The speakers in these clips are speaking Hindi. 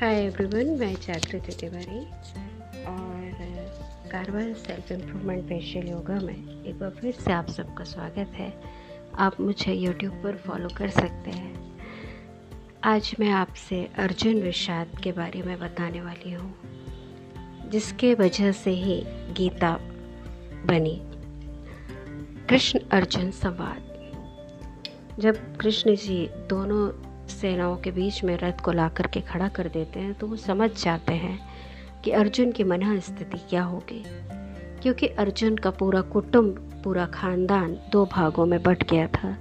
हाय एवरीवन मैं जागृति तिवारी और कारवार सेल्फ इम्प्रूवमेंट फेशियल योगा में एक बार फिर से आप सबका स्वागत है। आप मुझे यूट्यूब पर फॉलो कर सकते हैं। आज मैं आपसे अर्जुन विषाद के बारे में बताने वाली हूँ, जिसके वजह से ही गीता बनी। कृष्ण अर्जुन संवाद। जब कृष्ण जी दोनों सेनाओं के बीच में रथ को ला करके खड़ा कर देते हैं तो वो समझ जाते हैं कि अर्जुन की मना स्थिति क्या होगी। क्योंकि अर्जुन का पूरा कुटुंब, पूरा खानदान दो भागों में बट गया था।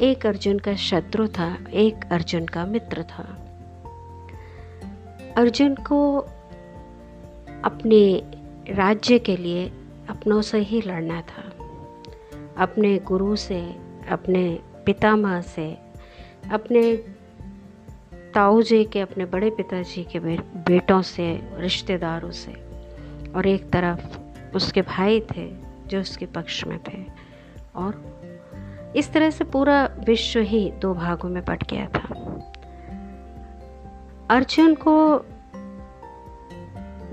एक अर्जुन का शत्रु था, एक अर्जुन का मित्र था। अर्जुन को अपने राज्य के लिए अपनों से ही लड़ना था। अपने गुरु से, अपने पितामह से अपने ताऊ जी के, अपने बड़े पिताजी के बेटों से, रिश्तेदारों से, और एक तरफ़ उसके भाई थे जो उसके पक्ष में थे। और इस तरह से पूरा विश्व ही दो भागों में बट गया था। अर्जुन को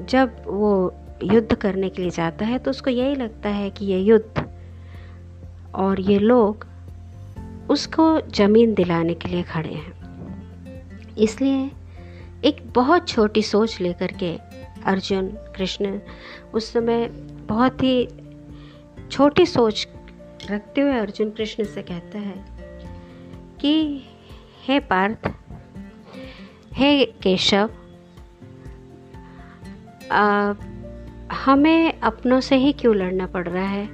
जब वो युद्ध करने के लिए जाता है तो उसको यही लगता है कि ये युद्ध और ये लोग उसको ज़मीन दिलाने के लिए खड़े हैं। इसलिए एक बहुत छोटी सोच लेकर के अर्जुन कृष्ण उस समय बहुत ही छोटी सोच रखते हुए अर्जुन कृष्ण से कहता है कि हे पार्थ हे केशव आ, हमें अपनों से ही क्यों लड़ना पड़ रहा है?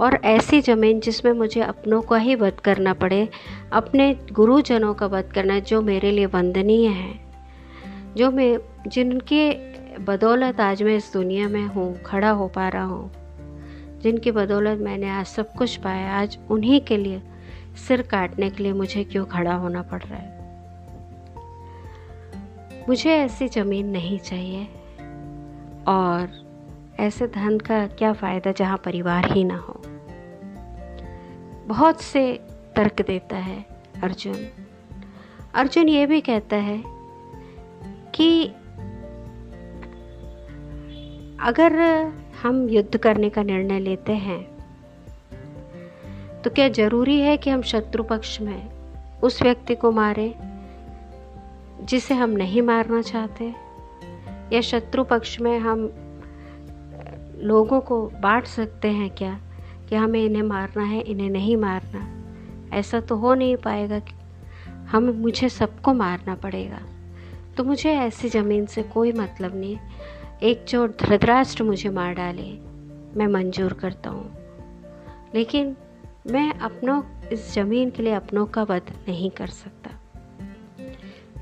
और ऐसी ज़मीन जिसमें मुझे अपनों का ही वध करना पड़े, अपने गुरुजनों का वध करना जो मेरे लिए वंदनीय है, जो मैं, जिनके बदौलत आज मैं इस दुनिया में हूँ, खड़ा हो पा रहा हूँ। जिनकी बदौलत मैंने आज सब कुछ पाया, आज उन्हीं के लिए सिर काटने के लिए मुझे क्यों खड़ा होना पड़ रहा है? मुझे ऐसी ज़मीन नहीं चाहिए। और ऐसे धन का क्या फ़ायदा जहाँ परिवार ही ना हो? बहुत से तर्क देता है अर्जुन। अर्जुन ये भी कहता है कि अगर हम युद्ध करने का निर्णय लेते हैं तो क्या ज़रूरी है कि हम शत्रु पक्ष में उस व्यक्ति को मारें जिसे हम नहीं मारना चाहते? या शत्रु पक्ष में हम लोगों को बांट सकते हैं क्या? कि हमें इन्हें मारना है, इन्हें नहीं मारना। ऐसा तो हो नहीं पाएगा कि हम, मुझे सबको मारना पड़ेगा। तो मुझे ऐसी ज़मीन से कोई मतलब नहीं। एक जो धृतराष्ट्र मुझे मार डाले, मैं मंजूर करता हूँ। लेकिन मैं अपनों, इस ज़मीन के लिए अपनों का वध नहीं कर सकता।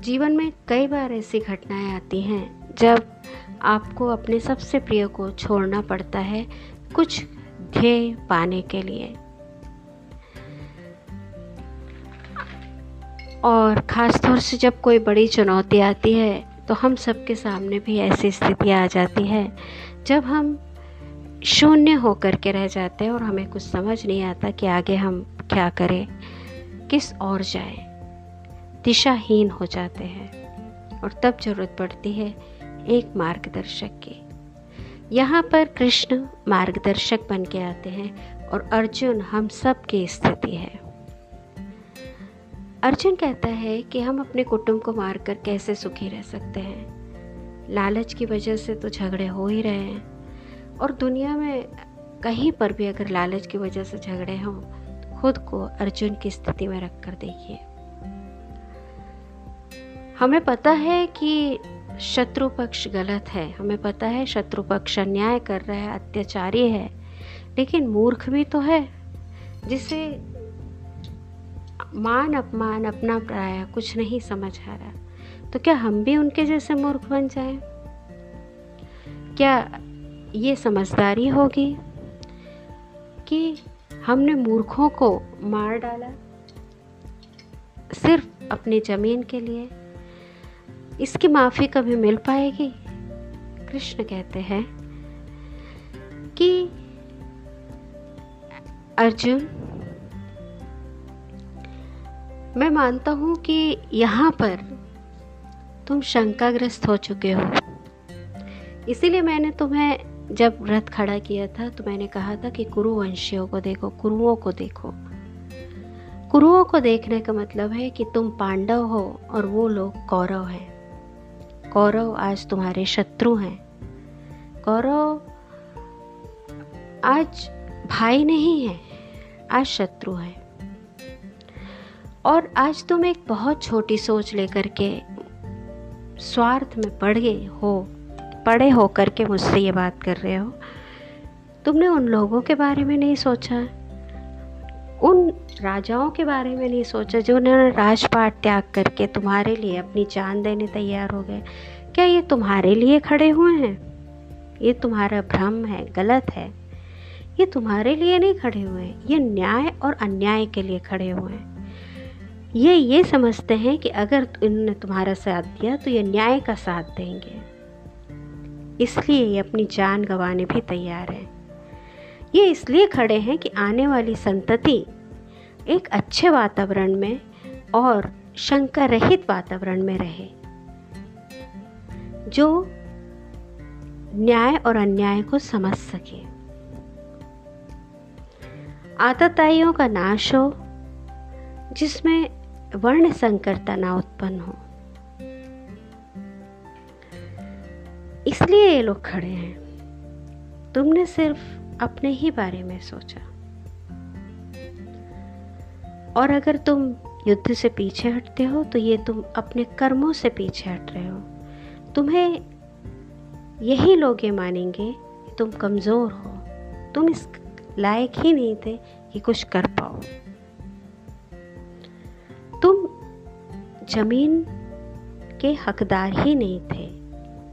जीवन में कई बार ऐसी घटनाएँ आती हैं, जब आपको अपने सबसे प्रिय को छोड़ना पड़ता है। कुछ ध्येय पाने के लिए। और ख़ास तौर से जब कोई बड़ी चुनौती आती है तो हम सबके सामने भी ऐसी स्थिति आ जाती है, जब हम शून्य होकर के रह जाते हैं और हमें कुछ समझ नहीं आता कि आगे हम क्या करें, किस और जाए। दिशाहीन हो जाते हैं और तब ज़रूरत पड़ती है एक मार्गदर्शक की। यहाँ पर कृष्ण मार्गदर्शक बन के आते हैं और अर्जुन हम सब की स्थिति है। अर्जुन कहता है कि हम अपने कुटुंब को मारकर कैसे सुखी रह सकते हैं? लालच की वजह से तो झगड़े हो ही रहे हैं। और दुनिया में कहीं पर भी अगर लालच की वजह से झगड़े हों तो खुद को अर्जुन की स्थिति में रख कर देखिए। हमें पता है कि शत्रु पक्ष गलत है। हमें पता है शत्रु पक्ष अन्याय कर रहा है, अत्याचारी है। लेकिन मूर्ख भी तो है, जिसे मान अपमान अपना प्राय कुछ नहीं समझ आ रहा। तो क्या हम भी उनके जैसे मूर्ख बन जाएँ? क्या ये समझदारी होगी कि हमने मूर्खों को मार डाला सिर्फ़ अपनी ज़मीन के लिए? इसकी माफ़ी कभी मिल पाएगी? कृष्ण कहते हैं कि अर्जुन, मैं मानता हूँ कि यहाँ पर तुम शंकाग्रस्त हो चुके हो। इसीलिए मैंने तुम्हें जब व्रत खड़ा किया था तो मैंने कहा था कि कुरुवंशियों को देखो, कुरुओं को देखो। कुरुओं को देखने का मतलब है कि तुम पांडव हो और वो लोग कौरव हैं। कौरव आज तुम्हारे शत्रु हैं। कौरव आज भाई नहीं है, आज शत्रु है। और आज तुम एक बहुत छोटी सोच लेकर के स्वार्थ में पड़ गए हो, पड़े हो करके मुझसे ये बात कर रहे हो। तुमने उन लोगों के बारे में नहीं सोचा? उन राजाओं के बारे में नहीं सोचा जो उन्होंने राजपाट त्याग करके तुम्हारे लिए अपनी जान देने तैयार हो गए। क्या ये तुम्हारे लिए खड़े हुए हैं? ये तुम्हारा भ्रम है, गलत है। ये तुम्हारे लिए नहीं खड़े हुए हैं ये न्याय और अन्याय के लिए खड़े हुए हैं। ये ये समझते हैं कि अगर इन्होंने तुम्हारा साथ दिया तो ये न्याय का साथ देंगे। इसलिए ये अपनी जान गंवाने भी तैयार हैं। ये इसलिए खड़े हैं कि आने वाली संतति एक अच्छे वातावरण में और शंका रहित वातावरण में रहे, जो न्याय और अन्याय को समझ सके। आतताइयों का नाश हो, जिसमें वर्ण संकरता ना उत्पन्न हो। इसलिए ये लोग खड़े हैं। तुमने सिर्फ़ अपने ही बारे में सोचा। और अगर तुम युद्ध से पीछे हटते हो तो ये तुम अपने कर्मों से पीछे हट रहे हो। तुम्हें यही लोग ये मानेंगे कि तुम कमज़ोर हो। तुम इस लायक ही नहीं थे कि कुछ कर पाओ। तुम ज़मीन के हकदार ही नहीं थे,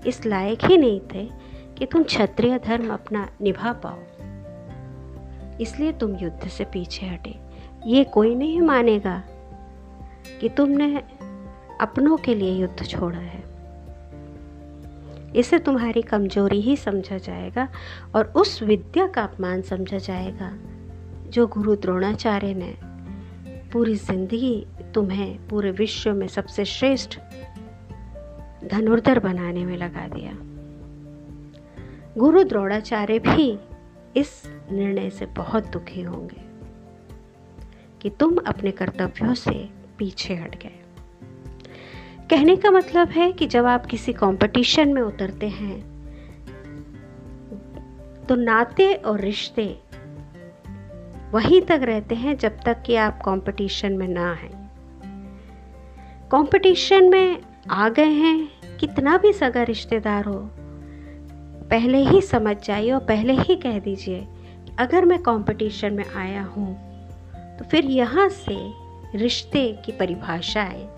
इस लायक ही नहीं थे कि तुम क्षत्रिय धर्म अपना निभा पाओ। इसलिए तुम युद्ध से पीछे हटे। ये कोई नहीं मानेगा कि तुमने अपनों के लिए युद्ध छोड़ा है। इसे तुम्हारी कमज़ोरी ही समझा जाएगा और उस विद्या का अपमान समझा जाएगा जो गुरु द्रोणाचार्य ने पूरी ज़िंदगी तुम्हें पूरे विश्व में सबसे श्रेष्ठ धनुर्धर बनाने में लगा दिया। गुरु द्रोणाचार्य भी इस निर्णय से बहुत दुखी होंगे। कि तुम अपने कर्तव्यों से पीछे हट गए। कहने का मतलब है कि जब आप किसी कंपटीशन में उतरते हैं तो नाते और रिश्ते वहीं तक रहते हैं जब तक कि आप कंपटीशन में ना हैं कंपटीशन में आ गए हैं, कितना भी सगा रिश्तेदार हो, पहले ही समझ जाइए और पहले ही कह दीजिए, अगर मैं कंपटीशन में आया हूँ तो फिर यहाँ से रिश्ते की परिभाषाएँ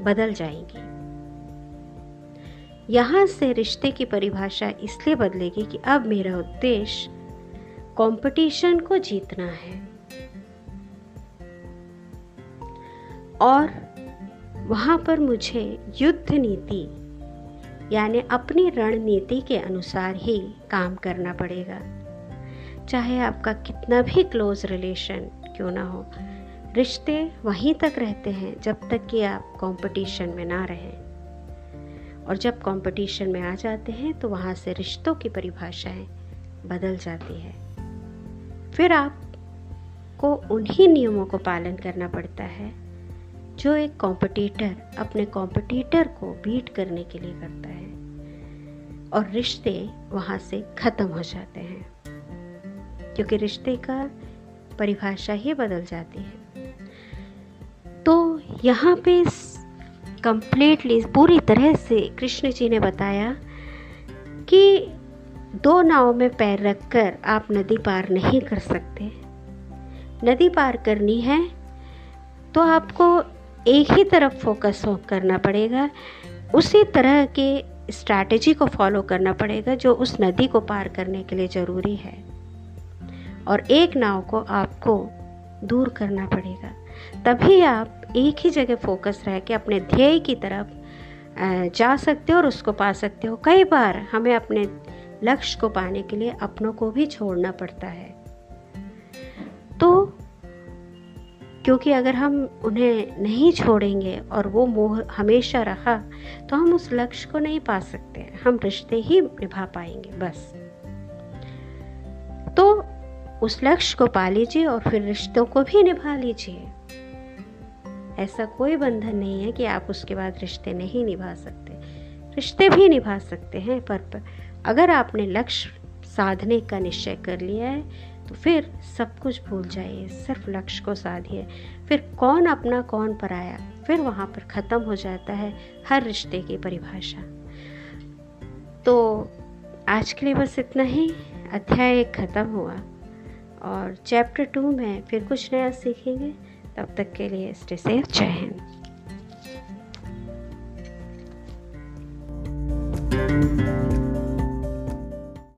बदल जाएँगी। यहाँ से रिश्ते की परिभाषा इसलिए बदलेगी कि अब मेरा उद्देश्य कंपटीशन को जीतना है। और वहाँ पर मुझे युद्ध नीति, यानी अपनी रणनीति के अनुसार ही काम करना पड़ेगा। चाहे आपका कितना भी क्लोज रिलेशन क्यों ना हो। रिश्ते वहीं तक रहते हैं जब तक कि आप कंपटीशन में ना रहें। और जब कंपटीशन में आ जाते हैं तो वहाँ से रिश्तों की परिभाषाएँ बदल जाती है। फिर आपको उन्हीं नियमों को पालन करना पड़ता है, जो एक कॉम्पिटिटर अपने कॉम्पिटिटर को बीट करने के लिए करता है। और रिश्ते वहाँ से ख़त्म हो जाते हैं। क्योंकि रिश्ते का परिभाषा ही बदल जाती है। तो यहाँ पे कंप्लीटली पूरी तरह से कृष्ण जी ने बताया कि दो नाव में पैर रखकर आप नदी पार नहीं कर सकते। नदी पार करनी है तो आपको एक ही तरफ़ फोकस हो करना पड़ेगा, उसी तरह के स्ट्रैटेजी को फॉलो करना पड़ेगा जो उस नदी को पार करने के लिए ज़रूरी है। और एक नाव को आपको दूर करना पड़ेगा। तभी आप एक ही जगह फोकस रह के अपने ध्येय की तरफ़ जा सकते हो और उसको पा सकते हो। कई बार हमें अपने लक्ष्य को पाने के लिए अपनों को भी छोड़ना पड़ता है। तो क्योंकि अगर हम उन्हें नहीं छोड़ेंगे और वो मोह हमेशा रहा तो हम उस लक्ष्य को नहीं पा सकते। हम रिश्ते ही निभा पाएँगे, बस। उस लक्ष्य को पा लीजिए और फिर रिश्तों को भी निभा लीजिए। ऐसा कोई बंधन नहीं है कि आप उसके बाद रिश्ते नहीं निभा सकते। रिश्ते भी निभा सकते हैं पर, पर अगर आपने लक्ष्य साधने का निश्चय कर लिया है तो फिर सब कुछ भूल जाइए सिर्फ़ लक्ष्य को साधिए। फिर कौन अपना कौन पराया फिर वहाँ पर ख़त्म हो जाता है हर रिश्ते की परिभाषा। तो आज के लिए बस इतना ही। अध्याय ख़त्म हुआ। और चैप्टर टू में फिर कुछ नया सीखेंगे, तब तक के लिए स्टे सेफ़ जय हिंद।